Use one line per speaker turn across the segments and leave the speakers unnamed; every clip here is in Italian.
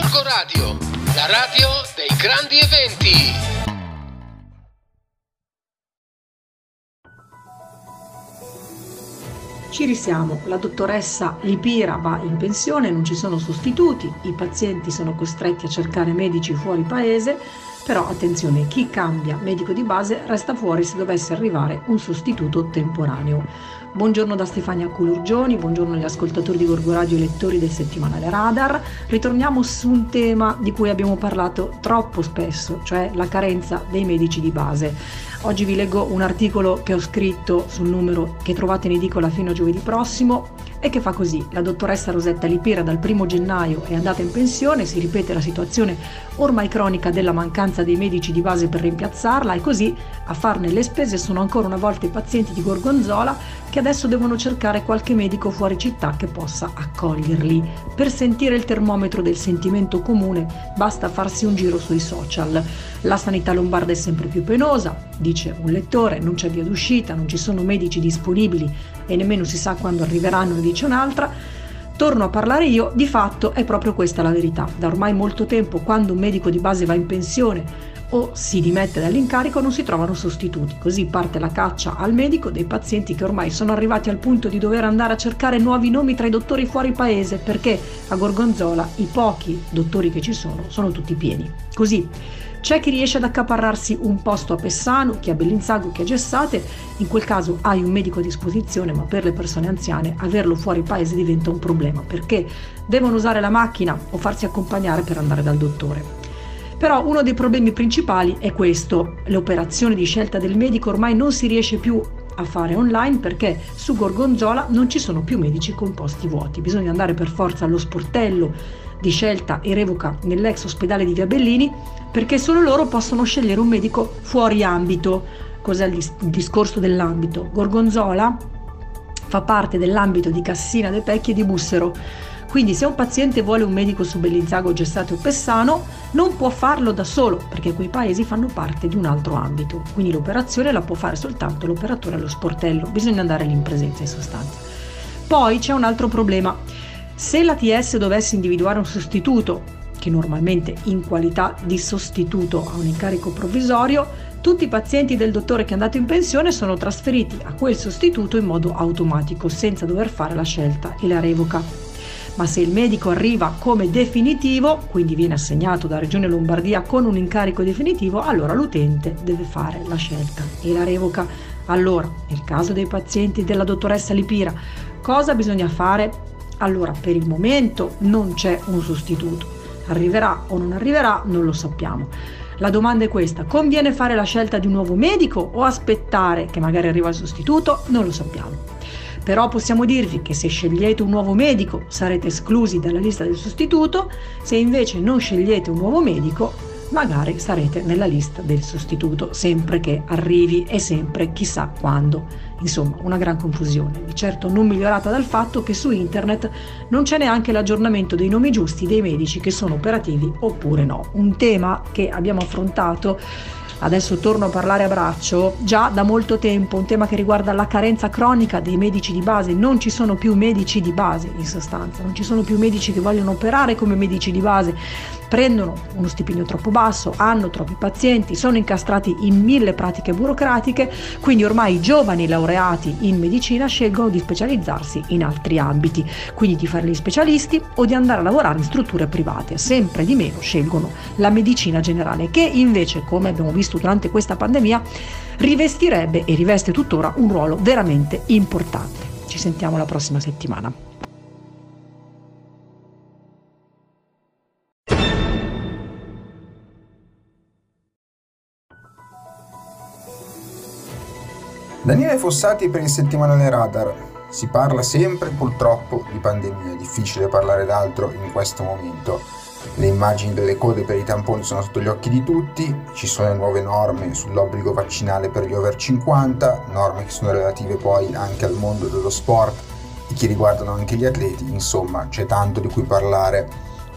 Gorgo Radio, la radio dei grandi eventi.
Ci risiamo, la dottoressa Lipira va in pensione, non ci sono sostituti, i pazienti sono costretti a cercare medici fuori paese, però attenzione, chi cambia medico di base resta fuori se dovesse arrivare un sostituto temporaneo. Buongiorno da Stefania Culurgioni, buongiorno agli ascoltatori di Gorgo Radio e lettori del settimanale Radar. Ritorniamo su un tema di cui abbiamo parlato troppo spesso, cioè la carenza dei medici di base. Oggi vi leggo un articolo che ho scritto sul numero che trovate in edicola fino a giovedì prossimo e che fa così. La dottoressa Rosetta Lipira dal primo gennaio è andata in pensione, si ripete la situazione ormai cronica della mancanza dei medici di base per rimpiazzarla e così a farne le spese sono ancora una volta i pazienti di Gorgonzola che adesso devono cercare qualche medico fuori città che possa accoglierli. Per sentire il termometro del sentimento comune basta farsi un giro sui social. La sanità lombarda è sempre più penosa, dice un lettore, non c'è via d'uscita, non ci sono medici disponibili e nemmeno si sa quando arriveranno, ne dice un'altra. Torno a parlare io, di fatto è proprio questa la verità. Da ormai molto tempo, quando un medico di base va in pensione o si dimette dall'incarico, non si trovano sostituti. Così parte la caccia al medico dei pazienti che ormai sono arrivati al punto di dover andare a cercare nuovi nomi tra i dottori fuori paese, perché a Gorgonzola i pochi dottori che ci sono sono tutti pieni. Così c'è chi riesce ad accaparrarsi un posto a Pessano, chi a Bellinzago, chi a Gessate, in quel caso hai un medico a disposizione, ma per le persone anziane averlo fuori paese diventa un problema perché devono usare la macchina o farsi accompagnare per andare dal dottore. Però uno dei problemi principali è questo, l'operazione di scelta del medico ormai non si riesce più a fare online perché su Gorgonzola non ci sono più medici con posti vuoti, bisogna andare per forza allo sportello di scelta e revoca nell'ex ospedale di Via Bellini perché solo loro possono scegliere un medico fuori ambito. Cos'è il, dis- il discorso dell'ambito? Gorgonzola fa parte dell'ambito di Cassina De Pecchi e di Bussero. Quindi se un paziente vuole un medico su Bellizzago, Gessato o Pessano, non può farlo da solo, perché quei paesi fanno parte di un altro ambito. Quindi l'operazione la può fare soltanto l'operatore allo sportello, bisogna andare lì in presenza in sostanza. Poi c'è un altro problema. Se l'ATS dovesse individuare un sostituto, che normalmente in qualità di sostituto ha un incarico provvisorio, tutti i pazienti del dottore che è andato in pensione sono trasferiti a quel sostituto in modo automatico, senza dover fare la scelta e la revoca. Ma se il medico arriva come definitivo, quindi viene assegnato da Regione Lombardia con un incarico definitivo, allora l'utente deve fare la scelta e la revoca. Allora, nel caso dei pazienti della dottoressa Lipira, cosa bisogna fare? Allora, per il momento non c'è un sostituto. Arriverà o non arriverà, non lo sappiamo. La domanda è questa, conviene fare la scelta di un nuovo medico o aspettare che magari arriva il sostituto? Non lo sappiamo. Però possiamo dirvi che se scegliete un nuovo medico sarete esclusi dalla lista del sostituto, se invece non scegliete un nuovo medico magari sarete nella lista del sostituto, sempre che arrivi e sempre chissà quando. Insomma, una gran confusione, di certo non migliorata dal fatto che su internet non c'è neanche l'aggiornamento dei nomi giusti dei medici che sono operativi oppure no. Un tema che abbiamo affrontato adesso torno a parlare a braccio, già da molto tempo, un tema che riguarda la carenza cronica dei medici di base, non ci sono più medici di base in sostanza, non ci sono più medici che vogliono operare come medici di base, prendono uno stipendio troppo basso, hanno troppi pazienti, sono incastrati in mille pratiche burocratiche, quindi ormai i giovani laureati in medicina scelgono di specializzarsi in altri ambiti, quindi di fare gli specialisti o di andare a lavorare in strutture private, sempre di meno scelgono la medicina generale, che invece, come abbiamo visto durante questa pandemia, rivestirebbe e riveste tuttora un ruolo veramente importante. Ci sentiamo la prossima settimana.
Daniele Fossati per il settimanale Radar. Si parla sempre purtroppo di pandemia, è difficile parlare d'altro in questo momento. Le immagini delle code per i tamponi sono sotto gli occhi di tutti, ci sono nuove norme sull'obbligo vaccinale per gli over 50, norme che sono relative poi anche al mondo dello sport e che riguardano anche gli atleti, insomma c'è tanto di cui parlare.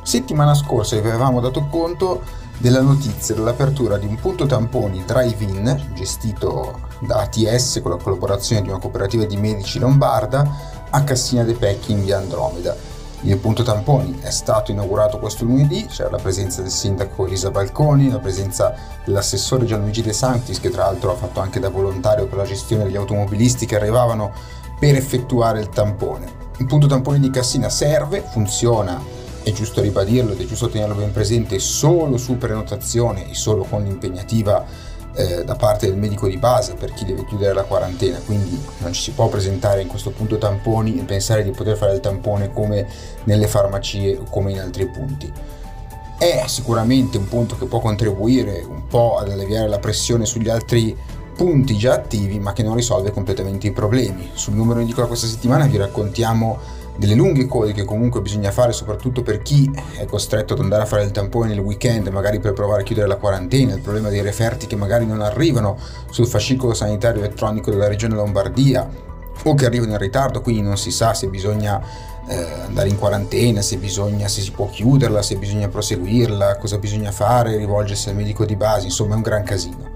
Settimana scorsa vi avevamo dato conto della notizia dell'apertura di un punto tamponi drive-in gestito da ATS con la collaborazione di una cooperativa di medici lombarda a Cassina dei Pecchi in via Andromeda. Il punto tamponi è stato inaugurato questo lunedì, c'era la presenza del sindaco Elisa Balconi, la presenza dell'assessore Gianluigi De Sanctis che tra l'altro ha fatto anche da volontario per la gestione degli automobilisti che arrivavano per effettuare il tampone. Il punto tampone di Cassina serve, funziona, è giusto ribadirlo ed è giusto tenerlo ben presente solo su prenotazione e solo con l'impegnativa eh, da parte del medico di base per chi deve chiudere la quarantena, quindi non ci si può presentare in questo punto tamponi e pensare di poter fare il tampone come nelle farmacie o come in altri punti. È sicuramente un punto che può contribuire un po' ad alleviare la pressione sugli altri punti già attivi, ma che non risolve completamente i problemi. Sul numero in edicola questa settimana vi raccontiamo delle lunghe code che comunque bisogna fare soprattutto per chi è costretto ad andare a fare il tampone nel weekend, magari per provare a chiudere la quarantena, il problema dei referti che magari non arrivano sul fascicolo sanitario elettronico della regione Lombardia o che arrivano in ritardo, quindi non si sa se bisogna eh, andare in quarantena, se bisogna, se si può chiuderla, se bisogna proseguirla, cosa bisogna fare, rivolgersi al medico di base, insomma è un gran casino,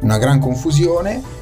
una gran confusione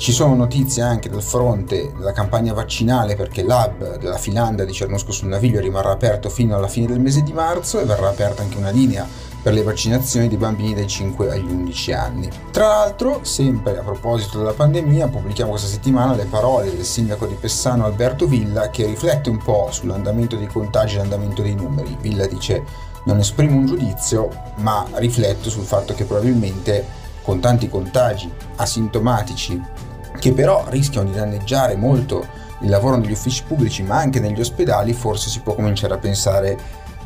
ci sono notizie anche dal fronte della campagna vaccinale perché l'hub della Finlandia di Cernusco sul Naviglio rimarrà aperto fino alla fine del mese di marzo e verrà aperta anche una linea per le vaccinazioni di bambini dai 5 agli 11 anni. Tra l'altro, sempre a proposito della pandemia, pubblichiamo questa settimana le parole del sindaco di Pessano Alberto Villa che riflette un po' sull'andamento dei contagi e l'andamento dei numeri. Villa dice non esprimo un giudizio, ma rifletto sul fatto che probabilmente con tanti contagi asintomatici che però rischiano di danneggiare molto il lavoro negli uffici pubblici ma anche negli ospedali, forse si può cominciare a pensare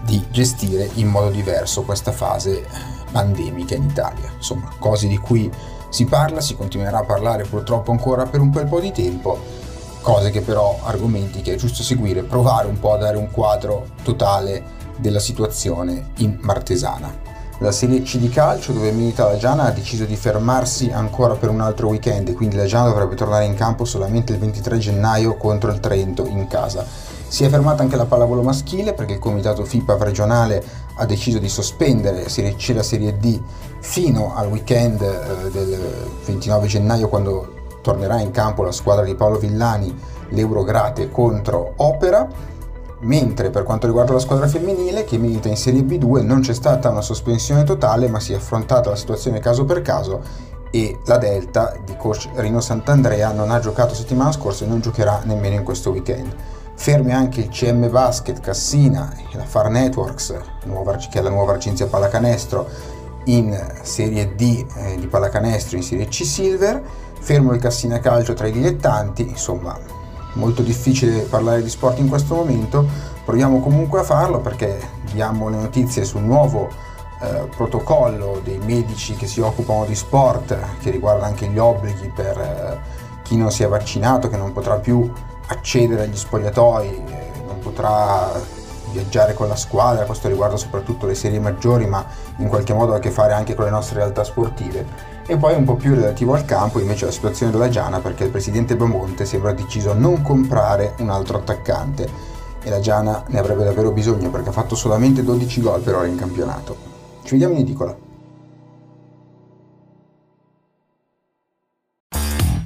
di gestire in modo diverso questa fase pandemica in Italia. Insomma, cose di cui si parla, si continuerà a parlare purtroppo ancora per un bel po' di tempo, cose che però argomenti che è giusto seguire, provare un po' a dare un quadro totale della situazione in Martesana. La Serie C di calcio, dove milita la Giana, ha deciso di fermarsi ancora per un altro weekend quindi la Giana dovrebbe tornare in campo solamente il 23 gennaio contro il Trento in casa. Si è fermata anche la pallavolo maschile perché il comitato FIPA regionale ha deciso di sospendere Serie C e la Serie D fino al weekend eh, del 29 gennaio quando tornerà in campo la squadra di Paolo Villani, l'Eurograte contro Opera mentre per quanto riguarda la squadra femminile che milita in Serie B2 non c'è stata una sospensione totale ma si è affrontata la situazione caso per caso e la Delta di coach Rino Sant'Andrea non ha giocato settimana scorsa e non giocherà nemmeno in questo weekend. Fermi anche il CM Basket Cassina e la Far Networks, che è la nuova Arcinzia Pallacanestro, in Serie D eh, di pallacanestro in Serie C Silver, fermo il Cassina Calcio tra i dilettanti, insomma molto difficile parlare di sport in questo momento, proviamo comunque a farlo perché diamo le notizie sul nuovo eh, protocollo dei medici che si occupano di sport, che riguarda anche gli obblighi per eh, chi non si è vaccinato, che non potrà più accedere agli spogliatoi, eh, non potrà viaggiare con la squadra, questo riguarda soprattutto le serie maggiori, ma in qualche modo ha a che fare anche con le nostre realtà sportive e poi un po' più relativo al campo invece la situazione della Giana perché il presidente Bamonte sembra deciso a non comprare un altro attaccante e la Giana ne avrebbe davvero bisogno perché ha fatto solamente 12 gol per ora in campionato. Ci vediamo in edicola.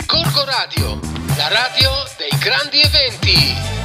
Corco Radio, la radio dei grandi eventi.